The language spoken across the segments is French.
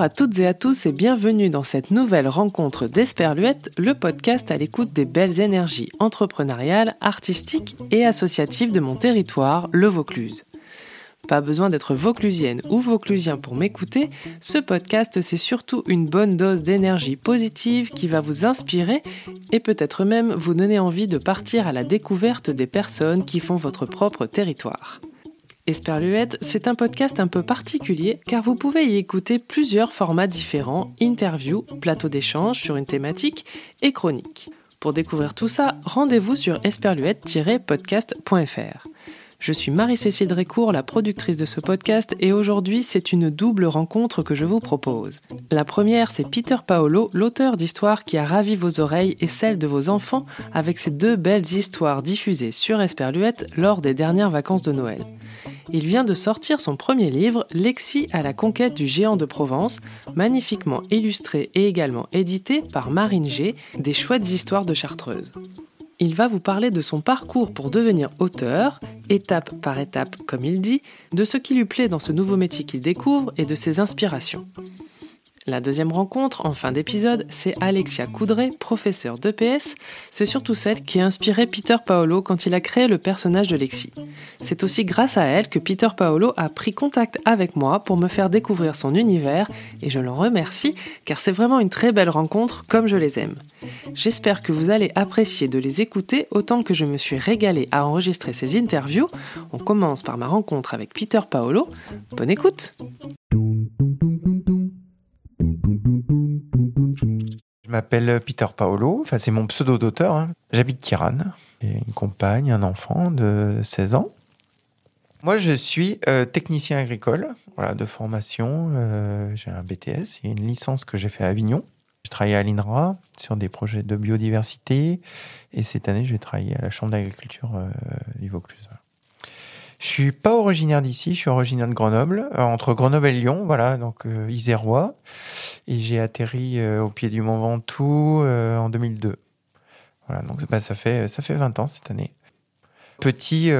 À toutes et à tous et bienvenue dans cette nouvelle rencontre d'Esperluette, le podcast à l'écoute des belles énergies entrepreneuriales, artistiques et associatives de mon territoire, le Vaucluse. Pas besoin d'être vauclusienne ou vauclusien pour m'écouter, ce podcast c'est surtout une bonne dose d'énergie positive qui va vous inspirer et peut-être même vous donner envie de partir à la découverte des personnes qui font votre propre territoire. Esperluette, c'est un podcast un peu particulier car vous pouvez y écouter plusieurs formats différents, interviews, plateaux d'échange sur une thématique et chroniques. Pour découvrir tout ça, rendez-vous sur esperluette-podcast.fr. Je suis Marie-Cécile Drécourt, la productrice de ce podcast, et aujourd'hui, c'est une double rencontre que je vous propose. La première, c'est Peter Paolo, l'auteur d'histoires qui a ravi vos oreilles et celles de vos enfants avec ses deux belles histoires diffusées sur Esperluette lors des dernières vacances de Noël. Il vient de sortir son premier livre, Lexi à la conquête du géant de Provence, magnifiquement illustré et également édité par Marine G, des chouettes histoires de Chartreuse il va vous parler de son parcours pour devenir auteur, étape par étape comme il dit, de ce qui lui plaît dans ce nouveau métier qu'il découvre et de ses inspirations. La deuxième rencontre, en fin d'épisode, c'est Alexia Coudray, professeure d'EPS. C'est surtout celle qui a inspiré Peter Paolo quand il a créé le personnage de Lexi. C'est aussi grâce à elle que Peter Paolo a pris contact avec moi pour me faire découvrir son univers et je l'en remercie car c'est vraiment une très belle rencontre comme je les aime. J'espère que vous allez apprécier de les écouter autant que je me suis régalée à enregistrer ces interviews. On commence par ma rencontre avec Peter Paolo. Bonne écoute! Je m'appelle Peter Paolo, enfin c'est mon pseudo d'auteur. Hein. J'habite Kiran, j'ai une compagne, un enfant de 16 ans. Moi, je suis euh, technicien agricole, voilà, de formation. Euh, j'ai un BTS et une licence que j'ai fait à Avignon. J'ai travaillé à l'INRA sur des projets de biodiversité et cette année, je vais travailler à la Chambre d'agriculture euh, du Vaucluse. Je suis pas originaire d'ici, je suis originaire de Grenoble, euh, entre Grenoble et Lyon, voilà, donc euh, isérois. Et j'ai atterri euh, au pied du Mont Ventoux en 2002. Voilà, donc bah, ça fait ça fait 20 ans cette année. Petit,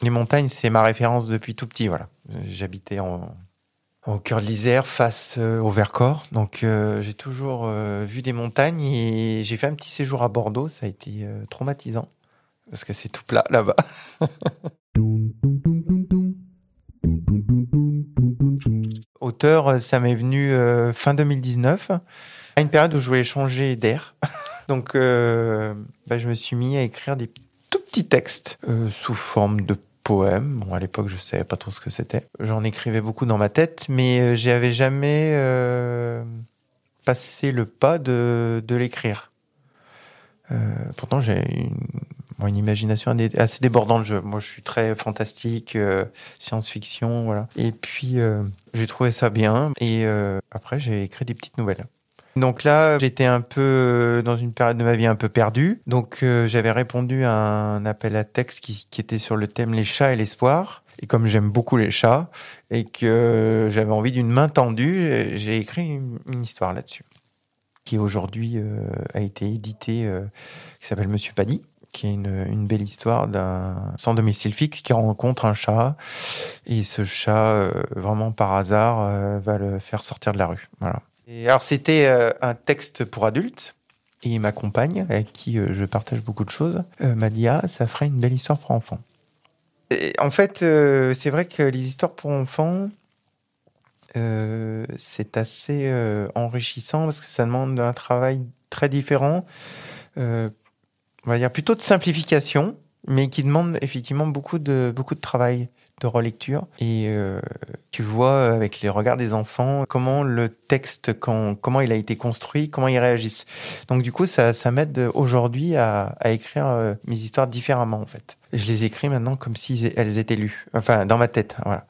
les montagnes, c'est ma référence depuis tout petit, voilà. J'habitais en au cœur de l'Isère, face au Vercors. Donc j'ai toujours vu des montagnes et j'ai fait un petit séjour à Bordeaux. Ça a été traumatisant parce que c'est tout plat là-bas. Auteur, ça m'est venu euh, fin 2019, à une période où je voulais changer d'air. Donc, euh, bah, je me suis mis à écrire des tout petits textes euh, sous forme de poèmes. Bon, à l'époque, je savais pas trop ce que c'était. J'en écrivais beaucoup dans ma tête, mais j'avais jamais passé le pas de, de l'écrire. pourtant, j'ai une une imagination assez débordante. moi, je suis très fantastique, euh, science-fiction, voilà. Et puis, euh, j'ai trouvé ça bien. Et euh, après, j'ai écrit des petites nouvelles. Donc là, j'étais un peu dans une période de ma vie un peu perdue. Donc, j'avais répondu à un appel à texte qui, était sur le thème les chats et l'espoir. Et comme j'aime beaucoup les chats et que j'avais envie d'une main tendue, j'ai écrit une, une histoire là-dessus qui aujourd'hui a été édité, qui s'appelle Monsieur Paddy qui est une, belle histoire d'un sans domicile fixe qui rencontre un chat et ce chat euh, vraiment par hasard euh, va le faire sortir de la rue. Alors c'était euh, un texte pour adultes et ma compagne avec qui je partage beaucoup de choses m'a dit ah ça ferait une belle histoire pour enfants. Et en fait c'est vrai que les histoires pour enfants c'est assez enrichissant parce que ça demande un travail très différent on va dire plutôt de simplification, mais qui demande effectivement beaucoup de, beaucoup de travail de relecture. Et euh, tu vois avec les regards des enfants comment le texte, comment il a été construit, comment ils réagissent. Donc du coup, ça, ça m'aide aujourd'hui à, à écrire euh, mes histoires différemment en fait. Je les écris maintenant comme si elles étaient lues, enfin dans ma tête. Voilà.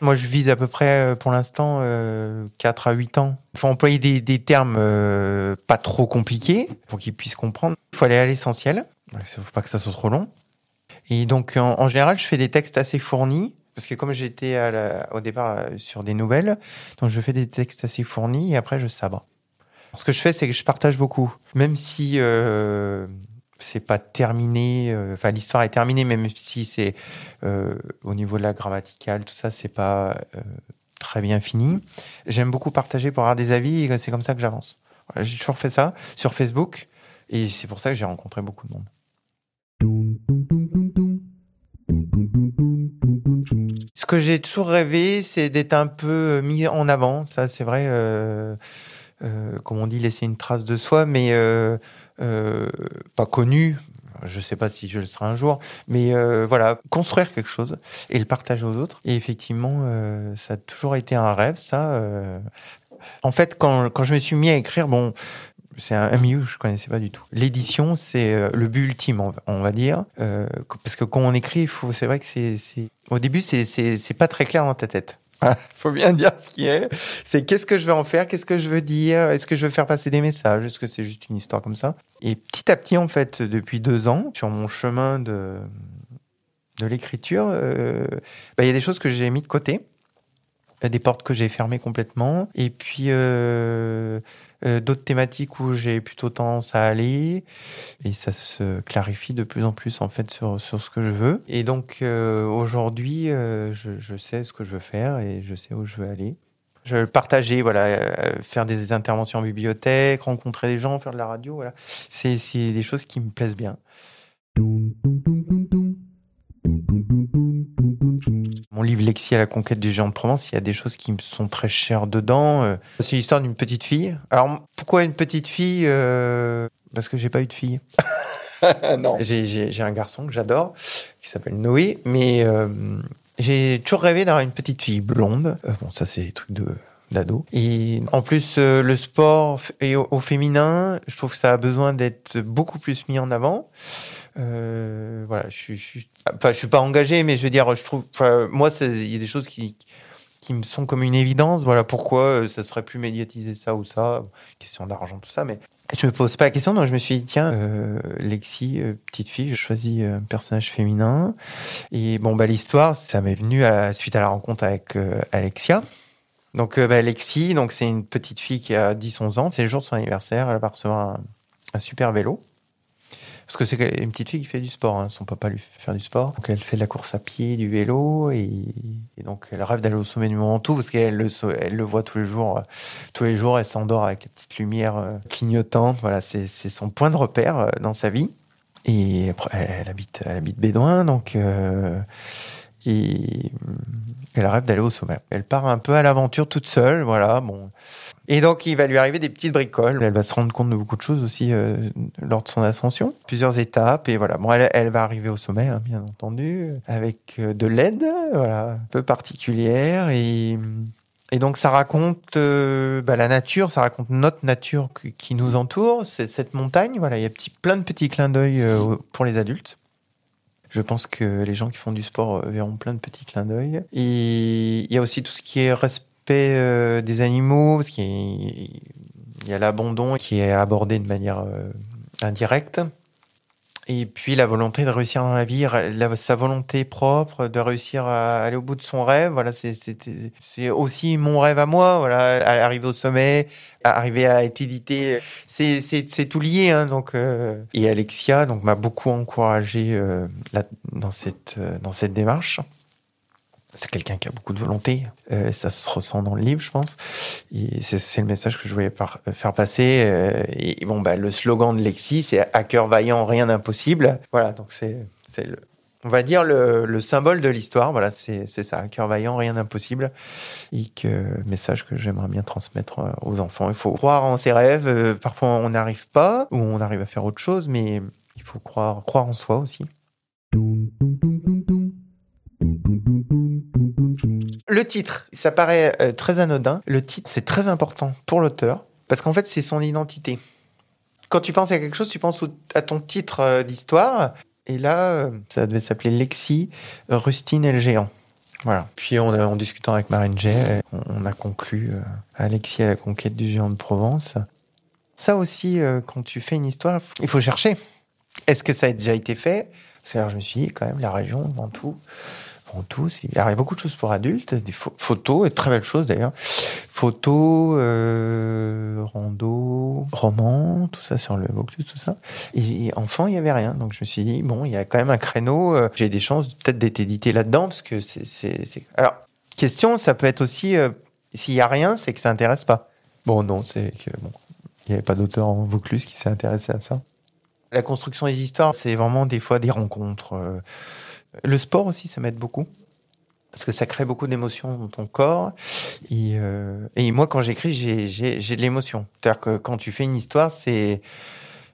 Moi, je vise à peu près, euh, pour l'instant, euh, 4 à 8 ans. Il faut employer des, termes euh, pas trop compliqués pour qu'ils puissent comprendre. Il faut aller à l'essentiel. Il ne faut pas que ça soit trop long. Et donc, en, général, je fais des textes assez fournis. Parce que comme j'étais au départ euh, sur des nouvelles, donc je fais des textes assez fournis et après je sabre. Ce que je fais, c'est que je partage beaucoup. Même si c'est pas terminé. euh, Enfin, l'histoire est terminée, même si c'est euh, au niveau de la grammaticale, tout ça, c'est pas euh, très bien fini. J'aime beaucoup partager pour avoir des avis c'est comme ça que j'avance. J'ai toujours fait ça sur Facebook et c'est pour ça que j'ai rencontré beaucoup de monde. Ce que j'ai toujours rêvé, c'est d'être un peu mis en avant. Ça, c'est vrai. comme on dit, laisser une trace de soi, mais pas connu. Je sais pas si je le serai un jour, mais euh, voilà, construire quelque chose et le partager aux autres. Et effectivement, euh, ça a toujours été un rêve, ça. euh. En fait, quand, quand je me suis mis à écrire, bon, c'est un, milieu que je connaissais pas du tout. L'édition, c'est euh, le but ultime, on va, on va dire, euh, parce que quand on écrit, c'est vrai que c'est, au début, c'est, c'est pas très clair dans ta tête. Il faut bien dire ce qui est. C'est qu'est-ce que je vais en faire, qu'est-ce que je veux dire, est-ce que je veux faire passer des messages, est-ce que c'est juste une histoire comme ça. Et petit à petit, en fait, depuis deux ans, sur mon chemin de, de l'écriture, euh, bah, il y a des choses que j'ai mis de côté, des portes que j'ai fermées complètement, et puis euh, euh, d'autres thématiques où j'ai plutôt tendance à aller, et ça se clarifie de plus en plus en fait sur, sur ce que je veux. Et donc euh, aujourd'hui, je, sais ce que je veux faire et je sais où je veux aller. Je le partager, voilà, faire des interventions en bibliothèque, rencontrer des gens, faire de la radio, voilà. C'est des choses qui me plaisent bien. Mon livre Lexi à la conquête du géant de Provence, il y a des choses qui me sont très chères dedans. Euh, C'est l'histoire d'une petite fille. Alors pourquoi une petite fille Euh, Parce que j'ai pas eu de fille. non. J'ai- un garçon que j'adore, qui s'appelle Noé, mais euh, j'ai toujours rêvé d'avoir une petite fille blonde. Euh, bon, ça c'est des trucs de d'ado. Et en plus, euh, le sport et au, au féminin, je trouve que ça a besoin d'être beaucoup plus mis en avant. Euh, voilà, je suis, suis, enfin, je suis pas engagé, mais je veux dire, je trouve, moi, il y a des choses qui, qui me sont comme une évidence. Voilà pourquoi euh, ça serait plus médiatisé ça ou ça, question d'argent, tout ça, mais je me pose pas la question. Donc je me suis dit, tiens, euh, Lexi, euh, petite fille, je choisis un personnage féminin. Et bon, bah l'histoire, ça m'est venu suite à la rencontre avec Alexia. Donc, bah, donc c'est une petite fille qui a 10-11 ans. C'est le jour de son anniversaire. Elle va recevoir un, un super vélo. Parce que c'est une petite fille qui fait du sport. hein. Son papa lui fait faire du sport. Donc, elle fait de la course à pied, du vélo. Et, donc, elle rêve d'aller au sommet du Mont Ventoux parce qu'elle le, voit tous les jours. euh, Tous les jours, elle s'endort avec la petite lumière euh, clignotante. Voilà, c'est son point de repère euh, dans sa vie. Et après, elle, habite, elle habite Bédouin. Donc, et elle rêve d'aller au sommet. Elle part un peu à l'aventure toute seule, voilà. Bon. Et donc, il va lui arriver des petites bricoles. Elle va se rendre compte de beaucoup de choses aussi euh, lors de son ascension. Plusieurs étapes. Et voilà. Bon, elle, va arriver au sommet, hein, bien entendu, avec euh, de l'aide, voilà, un peu particulière. Et, donc, ça raconte euh, bah, la nature, ça raconte notre nature qui, nous entoure, cette montagne. Voilà, il y a petit, plein de petits clins d'œil pour les adultes. Je pense que les gens qui font du sport euh, verront plein de petits clins d'œil. Et il y a aussi tout ce qui est respect euh, des animaux, parce qu'il y a- l'abandon qui est abordé de manière euh, indirecte. Et puis la volonté de réussir dans la vie, sa volonté propre de réussir à aller au bout de son rêve. Voilà, c'est aussi mon rêve à moi. Voilà, à arriver au sommet, à arriver à être édité, c'est tout lié. Hein, donc euh, et Alexia donc m'a beaucoup encouragé euh, là, dans cette euh, dans cette démarche. C'est quelqu'un qui a beaucoup de volonté. Euh, ça se ressent dans le livre, je pense. C'est le message que je voulais faire passer. Euh, et bon, bah, le slogan de Lexi, c'est à cœur vaillant, rien d'impossible. Voilà, donc c'est, le, on va dire le, le symbole de l'histoire. Voilà, c'est, ça, à cœur vaillant, rien d'impossible. Et que message que j'aimerais bien transmettre euh, aux enfants. Il faut croire en ses rêves. Parfois, on n'arrive pas, ou on arrive à faire autre chose, mais il faut croire, croire en soi aussi. Le titre, ça paraît euh, très anodin. Le titre, c'est très important pour l'auteur parce qu'en fait, c'est son identité. Quand tu penses à quelque chose, tu penses à ton titre euh, d'histoire. Et là, euh, ça devait s'appeler Lexi, Rustine et le géant. Voilà. Puis en discutant avec Marine Jay, on, a conclu Alexis à la conquête du géant de Provence. Ça aussi, quand tu fais une histoire, il faut chercher. Est-ce que ça a déjà été fait? C'est-à-dire, je me suis dit, quand même, la région, Ventoux, Il y a beaucoup de choses pour adultes, des photos, et de très belles choses d'ailleurs. Photos, euh, rando, romans, tout ça sur le Vaucluse, tout ça. Et enfant, il y avait rien. Donc je me suis dit, bon, il y a quand même un créneau. Euh, j'ai des chances peut-être d'être édité là-dedans, parce que c'est, Alors, question, ça peut être aussi, euh, s'il y a rien, c'est que ça intéresse pas. Bon, non, c'est que bon, il n'y avait pas d'auteur en Vaucluse qui s'est intéressé à ça. La construction des histoires, c'est vraiment des fois des rencontres. Le sport aussi, ça m'aide beaucoup. Parce que ça crée beaucoup d'émotions dans ton corps. Et, euh, moi, quand j'écris, j'ai de l'émotion. C'est-à-dire que quand tu fais une histoire, c'est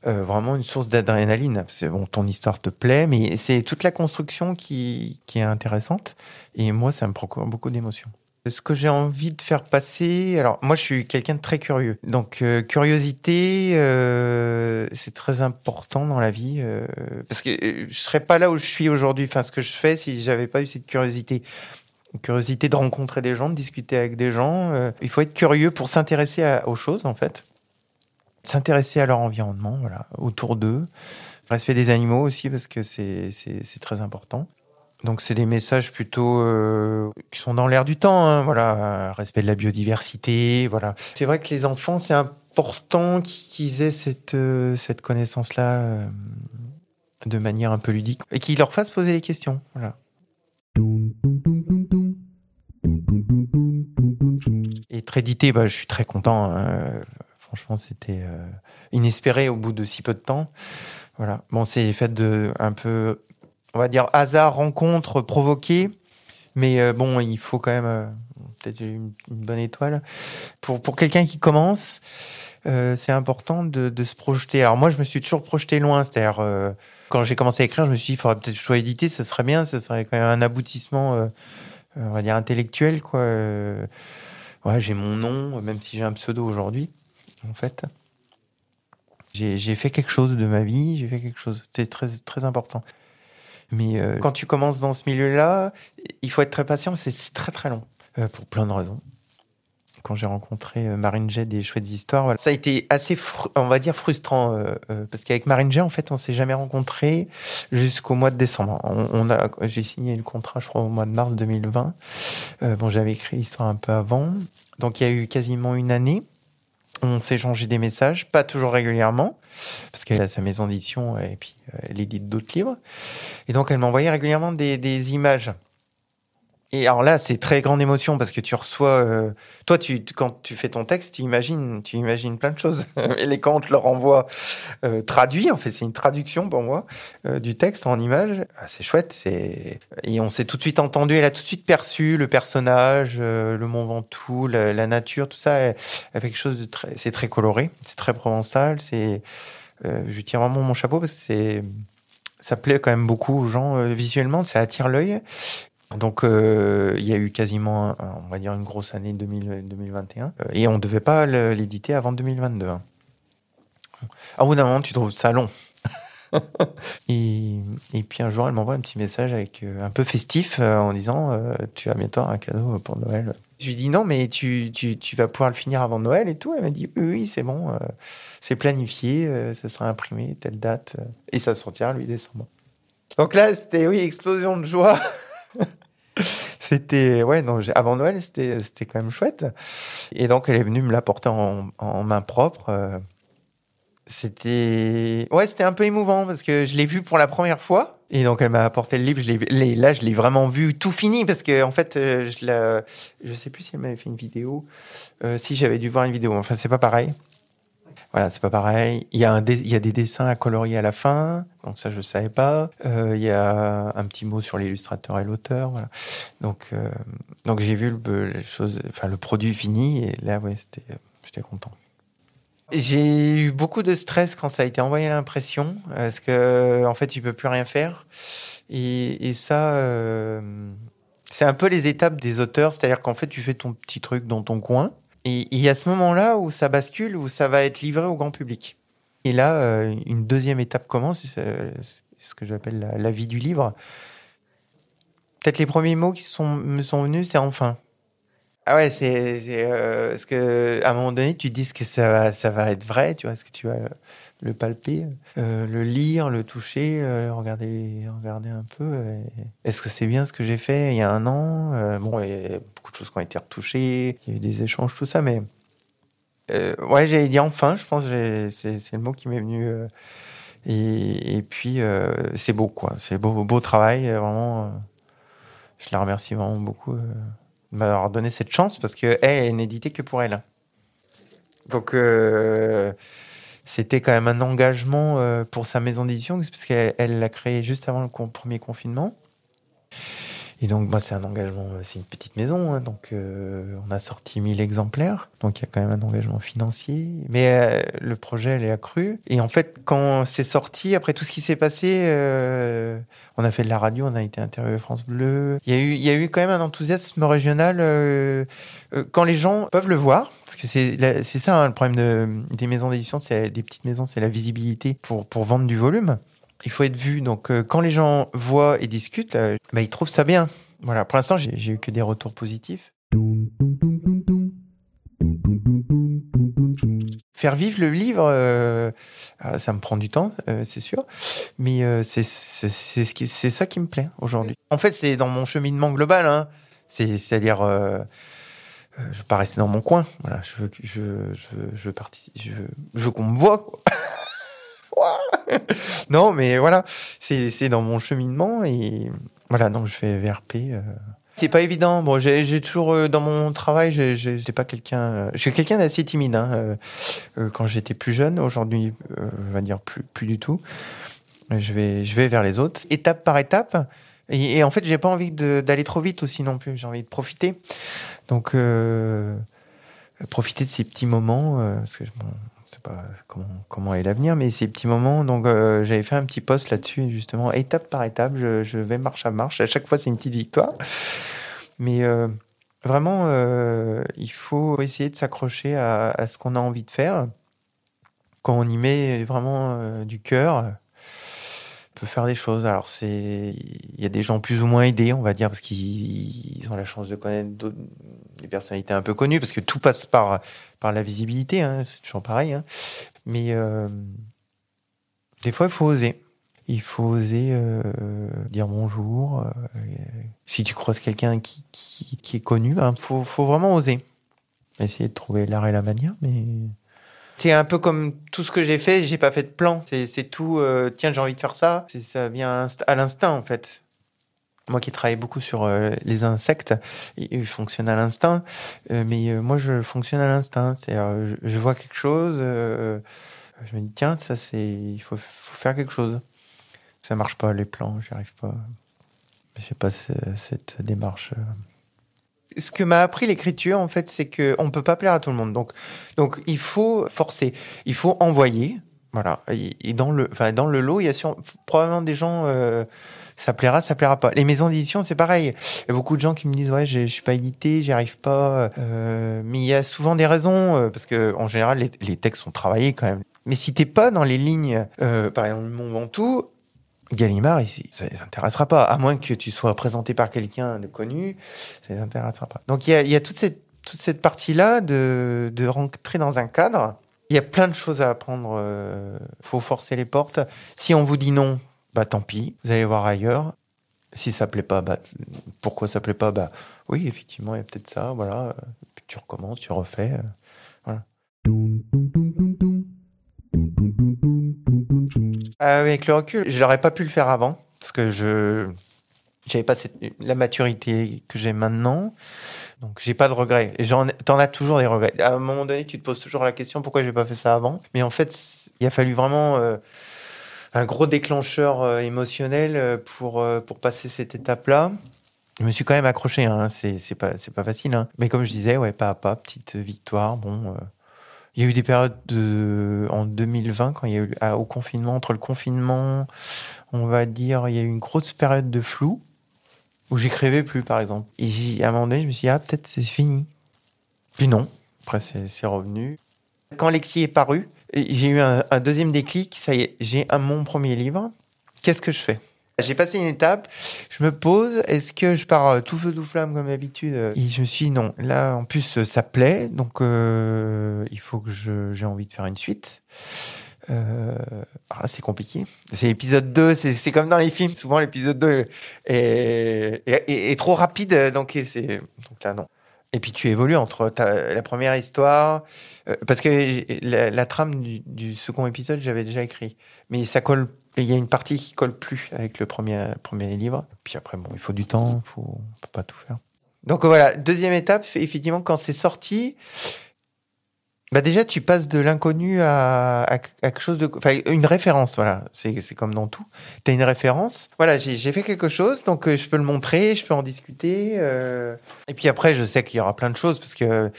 euh, vraiment une source d'adrénaline. Bon, ton histoire te plaît, mais c'est toute la construction qui, qui est intéressante. Et moi, ça me procure beaucoup d'émotions. Ce que j'ai envie de faire passer, alors moi je suis quelqu'un de très curieux, donc euh, curiosité, euh, c'est très important dans la vie euh, parce que je serais pas là où je suis aujourd'hui, enfin ce que je fais si j'avais pas eu cette curiosité, curiosité de rencontrer des gens, de discuter avec des gens. il faut être curieux pour s'intéresser aux choses en fait, s'intéresser à leur environnement, voilà, autour d'eux, respect des animaux aussi parce que c'est très important. Donc c'est des messages plutôt euh, qui sont dans l'air du temps, hein, voilà, respect de la biodiversité, voilà. C'est vrai que les enfants, c'est important qu'ils aient cette euh, connaissance-là euh, de manière un peu ludique et qu'ils leur fassent poser les questions, voilà. Et très édité, bah, je suis très content. Hein. Franchement, c'était inespéré au bout de si peu de temps. Voilà. Bon, c'est fait de un peu on va dire, hasard, rencontre provoquée. Mais euh, bon, il faut quand même euh, peut-être une, bonne étoile. Pour, pour quelqu'un qui commence, euh, c'est important de, de, se projeter. Alors moi, je me suis toujours projeté loin. C'est-à-dire, quand j'ai commencé à écrire, je me suis dit, il faudrait peut-être que je sois édité, ça serait bien, ça serait quand même un aboutissement, on va dire, intellectuel. quoi. ouais, j'ai mon nom, même si j'ai un pseudo aujourd'hui, en fait. J'ai fait quelque chose de ma vie, j'ai fait quelque chose. C'était très, très important. Mais euh, quand tu commences dans ce milieu-là, il faut être très patient, c'est très très long, euh, pour plein de raisons. Quand j'ai rencontré euh, Marine Jet des Chouettes Histoires, ça a été assez, on va dire, frustrant, parce qu'avec Marine Jet, en fait, on s'est jamais rencontrés jusqu'au mois de décembre. On, a, j'ai signé le contrat, je crois, au mois de mars 2020. bon, j'avais écrit l'histoire un peu avant, donc il y a eu quasiment une année. On changé des messages, pas toujours régulièrement, parce qu'elle a sa maison d'édition et puis euh, elle édite d'autres livres. Et donc elle m'envoyait régulièrement des, des images et alors là, c'est très grande émotion parce que tu reçois. Euh, toi, tu, quand tu fais ton texte, tu imagines, tu imagines plein de choses. Et les quand on te le renvoie euh, traduit, en fait, c'est une traduction pour moi euh, du texte en image. Ah, c'est chouette. C'est et on s'est tout de suite entendu. Elle a tout de suite perçu le personnage, le Mont Ventoux, la, nature, tout ça. Elle, quelque chose de très. C'est très coloré. C'est très provençal. C'est. je tire vraiment mon chapeau parce que c'est ça plaît quand même beaucoup aux gens visuellement, ça attire l'œil. Donc, euh, il y a eu quasiment, on va dire, une grosse année 2021. Euh, et on ne devait pas l'éditer avant 2022. Hein. À bout d'un moment, tu trouves ça long. et, puis un jour, elle m'envoie un petit message avec euh, un peu festif en disant Tu as bientôt un cadeau pour Noël. Je lui dis Non, mais tu, tu, tu, vas pouvoir le finir avant Noël et tout. Elle m'a dit Oui, c'est bon, c'est planifié, ça sera imprimé, telle date. et ça sortira le 8 décembre. Donc là, c'était, oui, explosion de joie. c'était ouais non avant Noël c'était c'était quand même chouette. Et donc elle est venue me l'apporter en, en main propre euh, c'était ouais c'était un peu émouvant parce que je l'ai vu pour la première fois. Et donc elle m'a apporté le livre là je l'ai vraiment vu tout fini parce que en fait euh, je la sais plus si elle m'avait fait une vidéo euh, si j'avais dû voir une vidéo enfin c'est pas pareil voilà, c'est pas pareil. Il y, a un il y a des dessins à colorier à la fin, donc ça je savais pas. Euh, il y a un petit mot sur l'illustrateur et l'auteur. Voilà. Donc, euh, donc j'ai vu le, les choses, enfin le produit fini et là ouais, c'était, j'étais content. J'ai eu beaucoup de stress quand ça a été envoyé à l'impression, parce que en fait tu peux plus rien faire. Et, et ça, euh, c'est un peu les étapes des auteurs, c'est-à-dire qu'en fait tu fais ton petit truc dans ton coin et il y a ce moment-là où ça bascule, où ça va être livré au grand public. Et là, euh, une deuxième étape commence, euh, ce que j'appelle la, vie du livre. Peut-être les premiers mots qui sont, me sont venus, c'est enfin. Ah ouais, c'est euh, parce que à un moment donné, tu dis que ça va, ça va être vrai, tu vois, est-ce que tu vas le, palper, euh, le lire, le toucher, regarder, regarder un peu. Est-ce que c'est bien ce que j'ai fait il y a un an Bon, a beaucoup de choses qui ont été retouchées, il y a eu des échanges, tout ça, mais euh, ouais, j'allais dire enfin, je pense, c'est le mot qui m'est venu. euh, et, puis, euh, c'est beau, quoi. C'est beau, beau travail, vraiment. je la remercie vraiment beaucoup de m'avoir donné cette chance parce qu'elle est n'édité que pour elle. Donc, euh, c'était quand même un engagement pour sa maison d'édition parce qu'elle elle l'a créé juste avant le premier confinement. Et donc, moi, c'est un engagement, euh, c'est une petite maison, hein, donc euh, on a sorti 1000 exemplaires, donc il y a quand même un engagement financier. Mais euh, le projet, elle est accru. Et en fait, quand c'est sorti, après tout ce qui s'est passé, on a fait de la radio, on a été interviewé France Bleu. Il y a eu, il y a eu quand même un enthousiasme régional quand les gens peuvent le voir, parce que c'est ça hein, le problème de, des maisons d'édition, c'est des petites maisons, c'est la visibilité pour, pour vendre du volume. Il faut être vu. Donc, euh, quand les gens voient et discutent, là, bah, ils trouvent ça bien. Voilà. Pour l'instant, j'ai eu que des retours positifs. Faire vivre le livre, euh, ah, ça me prend du temps, euh, c'est sûr, mais euh, c'est ce ça qui me plaît aujourd'hui. En fait, c'est dans mon cheminement global, hein. C'est- c'est-à-dire, euh, euh, je veux pas rester dans mon coin. Voilà, je veux, je, je, je, veux qu'on me voit. Non, mais voilà, c'est dans mon cheminement et voilà, donc je fais VRP. euh. C'est pas évident. Bon, j'ai toujours euh, dans mon travail, j'ai- j'étais pas quelqu'un. euh, je suis quelqu'un d'assez timide hein, euh, quand j'étais plus jeune. Aujourd'hui, on va dire plus plus du tout. Je vais je vais vers les autres, étape par étape. Et, en fait, j'ai pas envie d'aller trop vite aussi non plus. J'ai envie de profiter. Donc profiter de ces petits moments parce que bon, je comment comment est l'avenir, mais ces petits moments. Donc euh, j'avais fait un petit post là-dessus justement, étape par étape. Je, je vais marche à marche. À chaque fois, c'est une petite victoire. Mais euh, vraiment, euh, il faut essayer de s'accrocher à, à ce qu'on a envie de faire. Quand on y met vraiment du cœur, on peut faire des choses. Alors, c'est, il y a des gens plus ou moins aidés, on va dire, parce qu'ils ils ont la chance de connaître des personnalités un peu connues, parce que tout passe par, par la visibilité, hein, c'est toujours pareil. hein. Mais euh, des fois, il faut oser. Il faut oser euh, dire bonjour. euh, si tu croises quelqu'un qui, qui, est connu, il faut, faut vraiment oser. Essayer de trouver l'art et la manière, mais c'est un peu comme tout ce que j'ai fait, j'ai pas fait de plan. C'est tout, tiens, j'ai envie de faire ça. Ça vient à l'instinct, en fait. Moi qui travaille beaucoup sur euh, les insectes, ils fonctionnent à l'instinct, euh, mais euh, moi je fonctionne à l'instinct. C'est-à-dire, je, vois quelque chose, je me dis, tiens, ça c'est, il faut, faire quelque chose. Ça marche pas, les plans, j'y arrive pas. Je sais pas, cette démarche. Ce que m'a appris l'écriture, en fait, c'est que on peut pas plaire à tout le monde. Donc, donc il faut forcer, il faut envoyer. Voilà. Et, dans le, enfin, dans le lot, il y a probablement des gens. Ça plaira, ça plaira pas. Les maisons d'édition, c'est pareil. Il y a beaucoup de gens qui me disent ouais, je suis pas édité, j'y arrive pas. Euh, mais il y a souvent des raisons euh, parce que en général, les, textes sont travaillés quand même. Mais si t'es pas dans les lignes, euh, par exemple, Mont Ventoux, Gallimard, il- ça les intéressera pas, à moins que tu sois présenté par quelqu'un de connu, ça les intéressera pas. Donc il y a, il toute cette, partie-là de, de rentrer dans un cadre. Il y a plein de choses à apprendre. euh, faut forcer les portes. Si on vous dit non, bah tant pis, vous allez voir ailleurs. Si ça plaît pas, bah pourquoi ça plaît pas Bah oui, effectivement, il y a peut-être ça, voilà. Tu recommences, tu refais. euh, voilà. Ah, Avec le recul, je n'aurais pas pu le faire avant parce que je j'avais pas la maturité que j'ai maintenant. Donc j'ai pas de regrets. Et t'en as toujours des regrets. À un moment donné, tu te poses toujours la question pourquoi j'ai pas fait ça avant? Mais en fait, il a fallu vraiment euh, un gros déclencheur euh, émotionnel euh, pour euh, pour passer cette étape-là. Je me suis quand même accroché. Hein. C'est pas pas facile. Hein. Mais comme je disais, ouais, pas à pas, petite victoire. Bon. il y a eu des périodes de, en 2020, quand il y a eu à- au confinement, entre le confinement, on va dire, il y a eu une grosse période de flou où j'écrivais plus, par exemple. Et à un moment donné, je me suis dit, ah, peut-être c'est fini. Puis non. Après, c'est revenu. Quand Alexis est paru, j'ai eu un, deuxième déclic. Ça y est, j'ai mon premier livre. Qu'est-ce que je fais? J'ai passé une étape, je me pose, est-ce que je pars euh, tout feu, tout flamme comme d'habitude Et je me suis dit non, là en plus euh, ça plaît, donc euh, il faut que j'ai envie de faire une suite. Euh, ah, c'est compliqué. C'est l'épisode 2, c'est comme dans les films, souvent l'épisode 2 est, trop rapide, donc, donc là non. Et puis tu évolues entre la première histoire, euh, parce que la, trame du, du, second épisode, j'avais déjà écrit, mais ça colle. Il y a une partie qui colle plus avec le premier premier livre. Puis après, bon, il faut du temps, faut, on peut pas tout faire. Donc voilà, deuxième étape, effectivement, quand c'est sorti, bah déjà, tu passes de l'inconnu à, quelque chose enfin, une référence, voilà. C'est, comme dans tout. Tu as une référence. Voilà, j'ai, fait quelque chose, donc euh, je peux le montrer, je peux en discuter. Euh... Et puis après, je sais qu'il y aura plein de choses parce que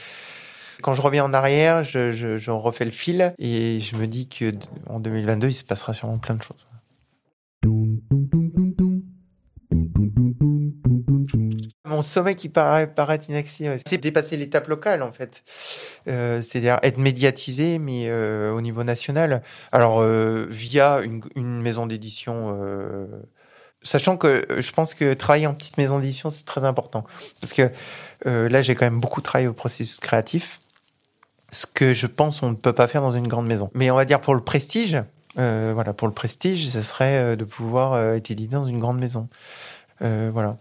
quand je reviens en arrière, je, je, je refais le fil et je me dis que en 2022, il se passera sûrement plein de choses. Mon sommet qui paraît, inaccessible, c'est dépasser l'étape locale en fait. Euh, C'est-à-dire être médiatisé, mais euh, au niveau national. Alors euh, via une, une maison d'édition. Sachant que je pense que travailler en petite maison d'édition c'est très important parce que là j'ai quand même beaucoup travaillé au processus créatif, ce que je pense on ne peut pas faire dans une grande maison. Mais on va dire pour le prestige, voilà, pour le prestige, ce serait de pouvoir être édité dans une grande maison. Voilà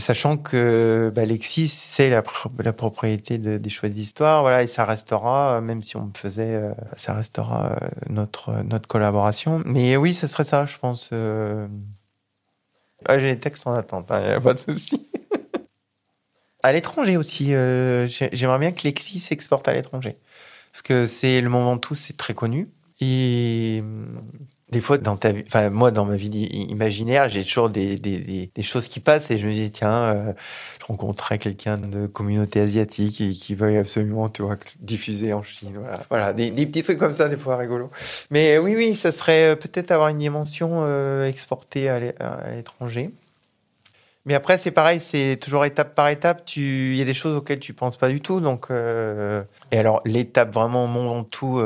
sachant que bah, Lexis c'est la, la, propriété de, des choix d'histoire, voilà, et ça restera, même si on faisait, euh, ça restera euh, notre notre collaboration. Mais oui, ce serait ça, je pense. Euh... Ah, J'ai les textes en attente, hein, n'y a pas de souci. à l'étranger aussi, euh, j'aimerais bien que Lexis s'exporte à l'étranger, parce que c'est le Mont Ventoux, c'est très connu. Et des fois, dans ta enfin, moi, dans ma vie imaginaire, j'ai toujours des, des, des, choses qui passent et je me dis, tiens, euh, je rencontrerai quelqu'un de communauté asiatique et qui veuille absolument, tu vois, diffuser en Chine. Voilà, voilà des, petits trucs comme ça, des fois rigolos. Mais oui, oui, ça serait euh, peut-être avoir une dimension euh, exportée à l'étranger. Mais après, c'est pareil, c'est toujours étape par étape. Tu, il y a des choses auxquelles tu penses pas du tout. Donc, et alors, l'étape vraiment mon tout.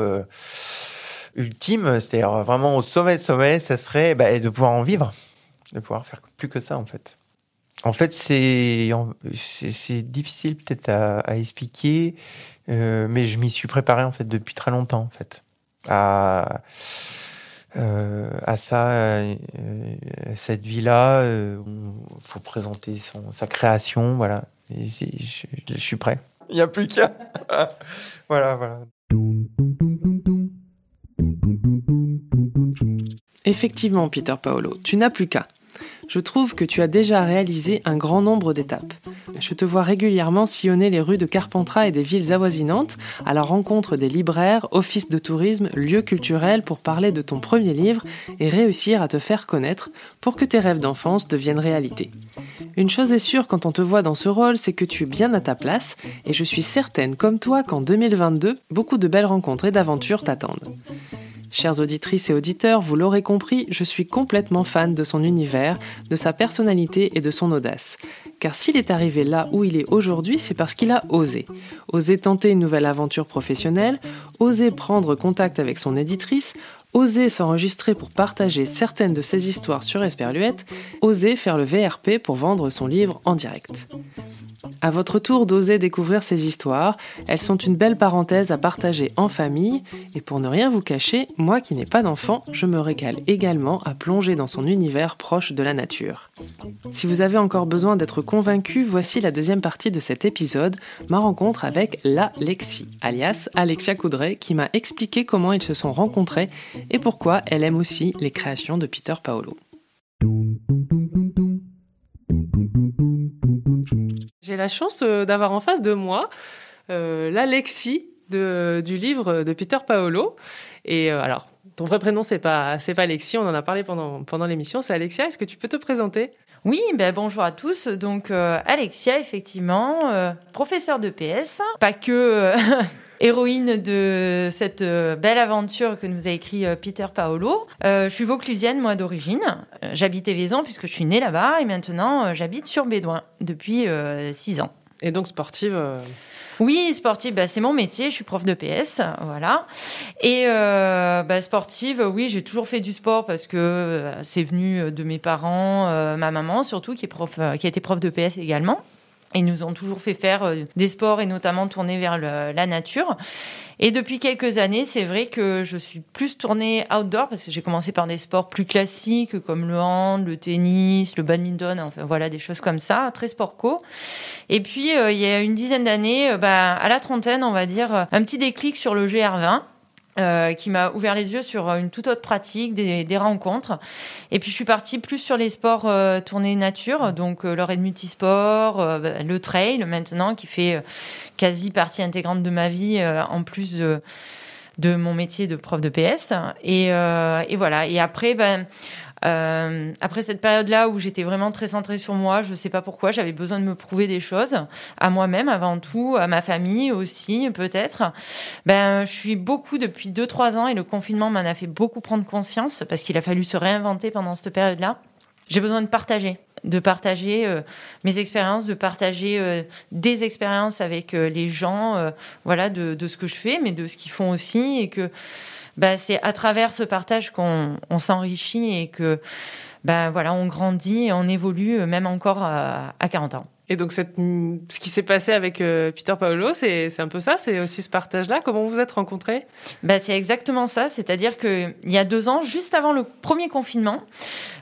Ultime, c'est-à-dire vraiment au sommet de sommet, ça serait bah, de pouvoir en vivre, de pouvoir faire plus que ça en fait. En fait, c'est c'est difficile peut-être à, à, expliquer, euh, mais je m'y suis préparé en fait depuis très longtemps en fait à euh, à ça, euh, cette vie-là. Il euh, faut présenter son, sa création, voilà. Et je, je suis prêt. Il n'y a plus qu'à. voilà, voilà. Effectivement, Peter Paolo, tu n'as plus qu'à. Je trouve que tu as déjà réalisé un grand nombre d'étapes. Je te vois régulièrement sillonner les rues de Carpentras et des villes avoisinantes à la rencontre des libraires, offices de tourisme, lieux culturels pour parler de ton premier livre et réussir à te faire connaître pour que tes rêves d'enfance deviennent réalité. Une chose est sûre quand on te voit dans ce rôle, c'est que tu es bien à ta place et je suis certaine comme toi qu'en 2022, beaucoup de belles rencontres et d'aventures t'attendent. Chères auditrices et auditeurs, vous l'aurez compris, je suis complètement fan de son univers, de sa personnalité et de son audace. Car s'il est arrivé là où il est aujourd'hui, c'est parce qu'il a osé. Osé tenter une nouvelle aventure professionnelle, osé prendre contact avec son éditrice, osé s'enregistrer pour partager certaines de ses histoires sur Esperluette, osé faire le VRP pour vendre son livre en direct. À votre tour d'oser découvrir ces histoires, elles sont une belle parenthèse à partager en famille, et pour ne rien vous cacher, moi qui n'ai pas d'enfant, je me régale également à plonger dans son univers proche de la nature. Si vous avez encore besoin d'être convaincu, voici la deuxième partie de cet épisode, ma rencontre avec la Lexi, alias Alexia Coudray, qui m'a expliqué comment ils se sont rencontrés et pourquoi elle aime aussi les créations de Peter Paolo. J'ai la chance euh, d'avoir en face de moi euh, l'Alexis du livre de Peter Paolo. Et euh, alors, ton vrai prénom, c'est pas, pas Alexis, on en a parlé pendant, pendant l'émission, c'est Alexia. Est-ce que tu peux te présenter? Oui, ben bonjour à tous. Donc Alexia, effectivement, professeur de PS, pas que héroïne de cette euh, belle aventure que nous a écrit euh, Peter Paolo. je suis vauclusienne, moi, d'origine. J'habitais Vaison puisque je suis née là-bas et maintenant j'habite sur Bédouin depuis six ans. Et donc sportive Oui, sportive, bah, c'est mon métier. Je suis prof de PS, voilà. Et euh, bah, sportive, oui, j'ai toujours fait du sport parce que euh, c'est venu de mes parents, euh, ma maman surtout, qui est prof, euh, qui a été prof de PS également. Ils nous ont toujours fait faire euh, des sports et notamment tourner vers la nature. Et depuis quelques années, c'est vrai que je suis plus tournée outdoor parce que j'ai commencé par des sports plus classiques comme le hand, le tennis, le badminton, enfin voilà des choses comme ça, très sport co. Et puis euh, il y a une dizaine d'années, euh, bah, à la trentaine, on va dire, un petit déclic sur le GR20. Euh, qui m'a ouvert les yeux sur une toute autre pratique, des, rencontres. Et puis je suis partie plus sur les sports euh, tournés nature, donc euh, le raid multisport, euh, bah, le trail maintenant, qui fait euh, quasi partie intégrante de ma vie, euh, en plus de, de mon métier de prof de PS. Et, euh, et voilà. Et après, ben, euh, après cette période-là où j'étais vraiment très centrée sur moi, je sais pas pourquoi, j'avais besoin de me prouver des choses à moi-même avant tout, à ma famille aussi peut-être. Ben, je suis beaucoup depuis 2-3 ans et le confinement m'en a fait beaucoup prendre conscience parce qu'il a fallu se réinventer pendant cette période-là. J'ai besoin de partager, de partager euh, mes expériences, de partager euh, des expériences avec les gens, voilà, de, de ce que je fais, mais de ce qu'ils font aussi, et que bah, c'est à travers ce partage qu'on on s'enrichit et que ben voilà, on grandit et on évolue euh, même encore à, à 40 ans. Et donc, cette, ce qui s'est passé avec euh, Peter Paolo, c'est un peu ça, c'est aussi ce partage-là? Comment vous vous êtes rencontrés? Ben, c'est exactement ça, c'est-à-dire que il y a deux ans, juste avant le premier confinement,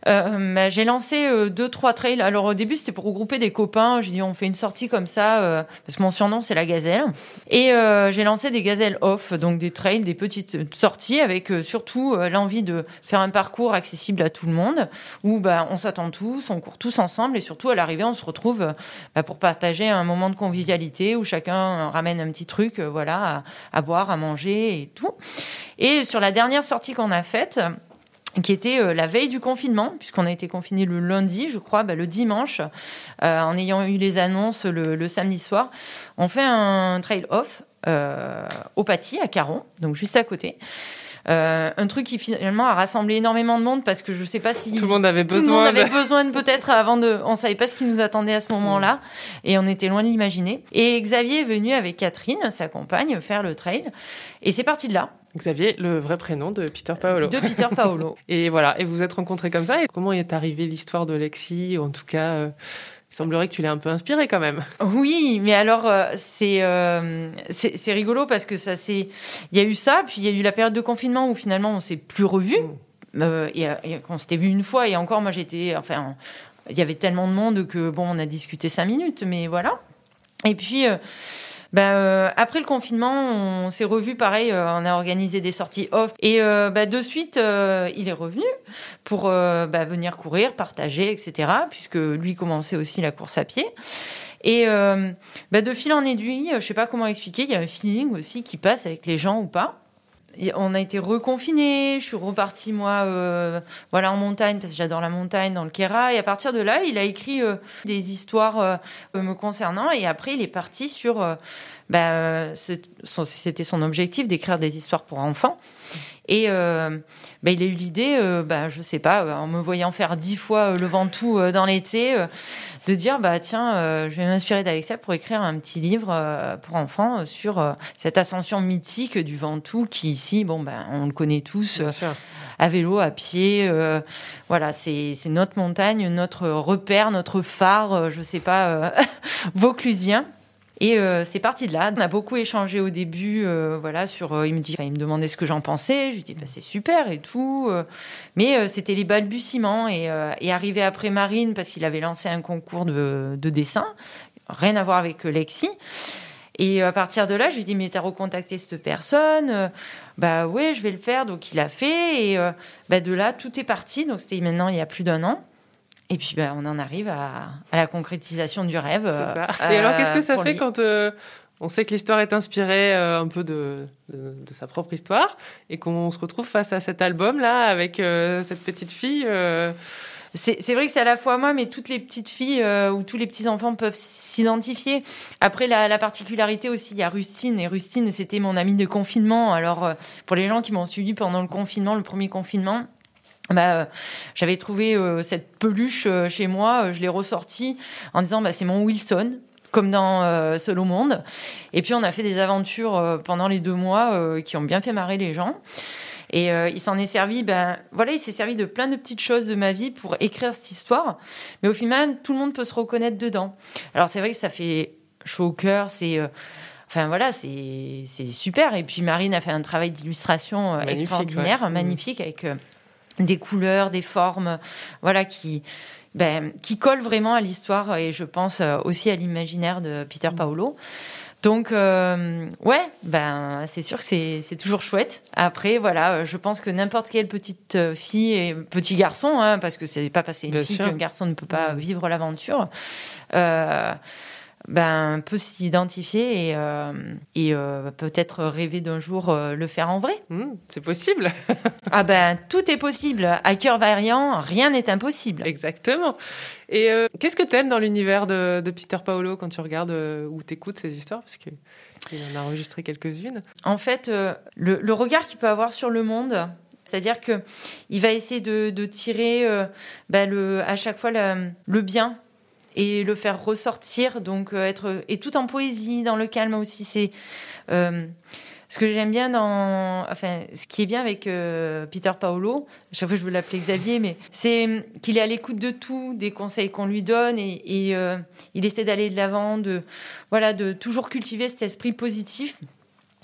euh, ben, j'ai lancé euh, deux trois trails. Alors au début c'était pour regrouper des copains. J'ai dit on fait une sortie comme ça euh, parce que mon surnom c'est la gazelle. Et euh, j'ai lancé des gazelles off, donc des trails, des petites sorties avec surtout l'envie de faire un parcours accessible à tout le monde où ben, on s'attend tous, on court tous ensemble et surtout à l'arrivée on se retrouve ben, pour partager un moment de convivialité où chacun ramène un petit truc, voilà, à boire, à manger et tout. Et sur la dernière sortie qu'on a faite, qui était euh, la veille du confinement, puisqu'on a été confiné le lundi, je crois, bah, le dimanche, euh, en ayant eu les annonces le, samedi soir, on fait un trail off euh, au Paty, à Caron, donc juste à côté. Euh, un truc qui finalement a rassemblé énormément de monde parce que je sais pas si Tout le monde avait tout le besoin. monde avait de- besoin de peut-être avant de. On savait pas ce qui nous attendait à ce moment-là et on était loin de l'imaginer. Et Xavier est venu avec Catherine, sa compagne, faire le trail. Et c'est parti de là, Xavier, le vrai prénom de Peter Paolo. de Peter Paolo. Et voilà, et vous êtes rencontrés comme ça? Et comment est arrivée l'histoire de Lexi En tout cas, euh, il semblerait que tu l'aies un peu inspiré quand même. Oui, mais alors euh, c'est euh, c'est rigolo parce que ça c'est il y a eu ça, puis il y a eu la période de confinement où finalement on s'est plus revus. Euh, et, et on s'était vu une fois et encore moi j'étais enfin il y avait tellement de monde que bon on a discuté cinq minutes mais voilà et puis ben, euh, après le confinement on s'est revus pareil euh, on a organisé des sorties off et euh, ben, de suite euh, il est revenu pour euh, ben, venir courir partager etc puisque lui commençait aussi la course à pied. Et euh, ben, de fil en aiguille je sais pas comment expliquer il y a un feeling aussi qui passe avec les gens ou pas on a été reconfinés. Je suis repartie moi, euh, voilà, en montagne parce que j'adore la montagne, dans le Kera. Et à partir de là, il a écrit euh, des histoires euh, me concernant. Et après, il est parti sur. Son- c'était son objectif d'écrire des histoires pour enfants. Et euh, bah, il a eu l'idée, euh, bah, je sais pas, euh, en me voyant faire dix fois le Ventoux dans l'été, de dire bah tiens, je vais m'inspirer d'Alexia pour écrire un petit livre pour enfants sur cette ascension mythique du Ventoux qui ici, bon ben on le connaît tous, à vélo, à pied, voilà, c'est c'est notre montagne, notre repère, notre phare, je sais pas, vauclusien. Et euh, c'est parti de là. On a beaucoup échangé au début, euh, voilà, sur. euh, il me demandait ce que j'en pensais. Je lui dis, bah, c'est super et tout. mais c'était les balbutiements et, et arrivé après Marine parce qu'il avait lancé un concours de, de dessin, rien à voir avec Lexi. Et à partir de là, je lui dis mais t'as recontacté cette personne Bah ouais, je vais le faire. Donc il a fait et bah, de là tout est parti. Donc c'était maintenant il y a plus d'un an. Et puis bah, on en arrive à, à la concrétisation du rêve. Ça. euh, Et alors, qu'est-ce que ça fait lui. quand euh, on sait que l'histoire est inspirée euh, un peu de, de, de sa propre histoire et qu'on se retrouve face à cet album-là avec euh, cette petite fille euh, C'est c'est vrai que c'est à la fois moi, mais toutes les petites filles euh, ou tous les petits enfants peuvent s'identifier. Après, la, la particularité aussi, il y a Rustine. Et Rustine, c'était mon amie de confinement. Alors, euh, pour les gens qui m'ont suivi pendant le confinement, le premier confinement, bah, euh, j'avais trouvé euh, cette peluche euh, chez moi. euh, je l'ai ressortie en disant, bah, c'est mon Wilson. comme dans Seul au monde. Et puis on a fait des aventures pendant les deux mois qui ont bien fait marrer les gens. Et il s'en est servi, ben voilà, il s'est servi de plein de petites choses de ma vie pour écrire cette histoire. Mais au final, tout le monde peut se reconnaître dedans. Alors c'est vrai que ça fait chaud au cœur, c'est Enfin voilà, c'est c'est super. Et puis Marine a fait un travail d'illustration extraordinaire, ouais. magnifique, avec des couleurs, des formes, voilà, qui, ben, qui collent vraiment à l'histoire et je pense euh, aussi à l'imaginaire de Peter Paolo. Donc, euh, ouais, ben, c'est sûr que c'est toujours chouette. Après, voilà, euh, je pense que n'importe quelle petite fille et petit garçon, hein, parce que c'est pas parce que une Bien fille qu'un garçon ne peut pas vivre l'aventure, euh, ben, peut s'identifier et, euh, et euh, peut-être rêver d'un jour euh, le faire en vrai. Hmm, c'est possible. Ah ben, tout est possible. À cœur variant, rien n'est impossible. Exactement. Et qu'est-ce que tu aimes dans l'univers de, de Peter Paolo quand tu regardes ou t'écoutes ces histoires? Parce qu'il en a enregistré quelques-unes. En fait, le, le regard qu'il peut avoir sur le monde, c'est-à-dire que il va essayer de, de tirer euh, bah, le, à chaque fois la- le bien et le faire ressortir, donc euh, être et tout en poésie, dans le calme aussi. C'est euh, ce que j'aime bien dans, enfin, ce qui est bien avec euh, Peter Paolo. À chaque fois, je veux l'appeler Xavier, mais c'est qu'il est à l'écoute de tout, des conseils qu'on lui donne, et, et, euh, il essaie d'aller de l'avant, de voilà, de toujours cultiver cet esprit positif.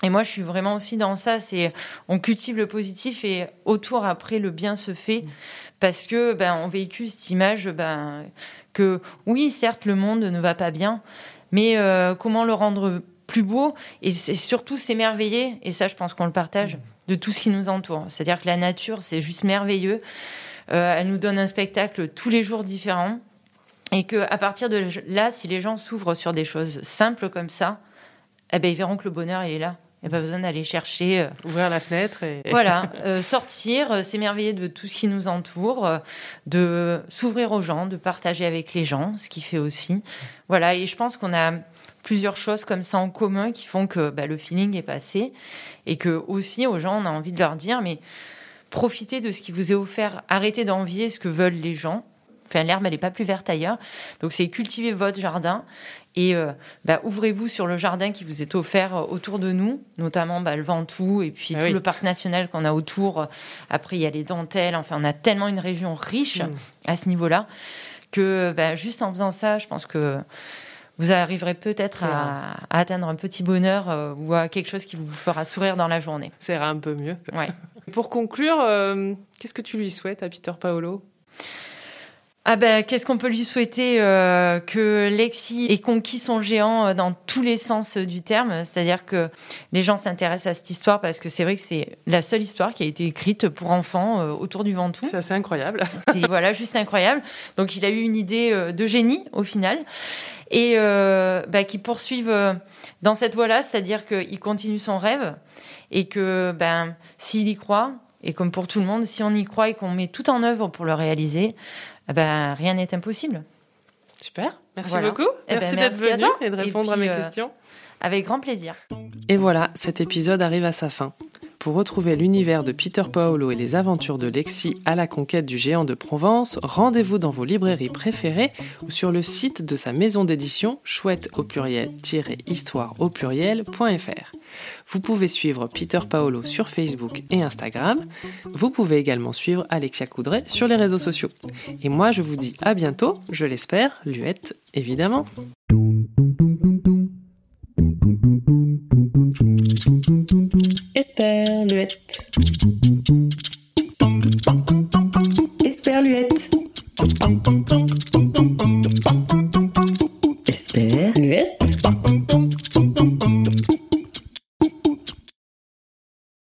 Et moi, je suis vraiment aussi dans ça. C'est on cultive le positif et autour après le bien se fait parce que ben on véhicule cette image ben que oui, certes, le monde ne va pas bien, mais euh, comment le rendre plus beau et surtout s'émerveiller. Et ça, je pense qu'on le partage de tout ce qui nous entoure. C'est-à-dire que la nature, c'est juste merveilleux. Euh, elle nous donne un spectacle tous les jours différent. Et que à partir de là, si les gens s'ouvrent sur des choses simples comme ça, eh ben, ils verront que le bonheur, il est là. Il n'y a pas besoin d'aller chercher. euh, Ouvrir la fenêtre et. voilà, euh, sortir, euh, s'émerveiller de tout ce qui nous entoure, de s'ouvrir aux gens, de partager avec les gens, ce qui fait aussi. Voilà, et je pense qu'on a plusieurs choses comme ça en commun qui font que bah, le feeling est passé et que aussi aux gens, on a envie de leur dire, mais profitez de ce qui vous est offert, arrêtez d'envier ce que veulent les gens. Enfin, l'herbe, elle n'est pas plus verte ailleurs. Donc, c'est cultiver votre jardin et euh, bah, ouvrez-vous sur le jardin qui vous est offert euh, autour de nous, notamment bah, le Ventoux et puis Ah tout oui. le parc national qu'on a autour. Après, il y a les dentelles. Enfin, on a tellement une région riche Mm. à ce niveau-là que bah, juste en faisant ça, je pense que vous arriverez peut-être à, à atteindre un petit bonheur euh, ou à quelque chose qui vous fera sourire dans la journée. Ça ira un peu mieux. Ouais. Pour conclure, euh, qu'est-ce que tu lui souhaites à Peter Paolo? Ah ben, qu'est-ce qu'on peut lui souhaiter euh, que Lexi ait conquis son géant euh, dans tous les sens euh, du terme, c'est-à-dire que les gens s'intéressent à cette histoire parce que c'est vrai que c'est la seule histoire qui a été écrite pour enfants euh, autour du Ventoux. C'est assez incroyable. C'est voilà juste incroyable. Donc il a eu une idée euh, de génie au final et euh, bah, qui poursuivent euh, dans cette voie-là, c'est-à-dire qu'il continue son rêve et que ben s'il y croit et comme pour tout le monde, si on y croit et qu'on met tout en œuvre pour le réaliser, eh ben rien n'est impossible. Super. Merci Voilà. beaucoup. Eh ben, merci d'être à venu toi. et de Et répondre à mes euh, questions. Avec grand plaisir. Et voilà, cet épisode arrive à sa fin. Pour retrouver l'univers de Peter Paolo et les aventures de Lexi à la conquête du géant de Provence, rendez-vous dans vos librairies préférées ou sur le site de sa maison d'édition chouette au pluriel-histoire au pluriel.fr. Vous pouvez suivre Peter Paolo sur Facebook et Instagram. Vous pouvez également suivre Alexia Coudray sur les réseaux sociaux. Et moi, je vous dis à bientôt, je l'espère, Luette, évidemment.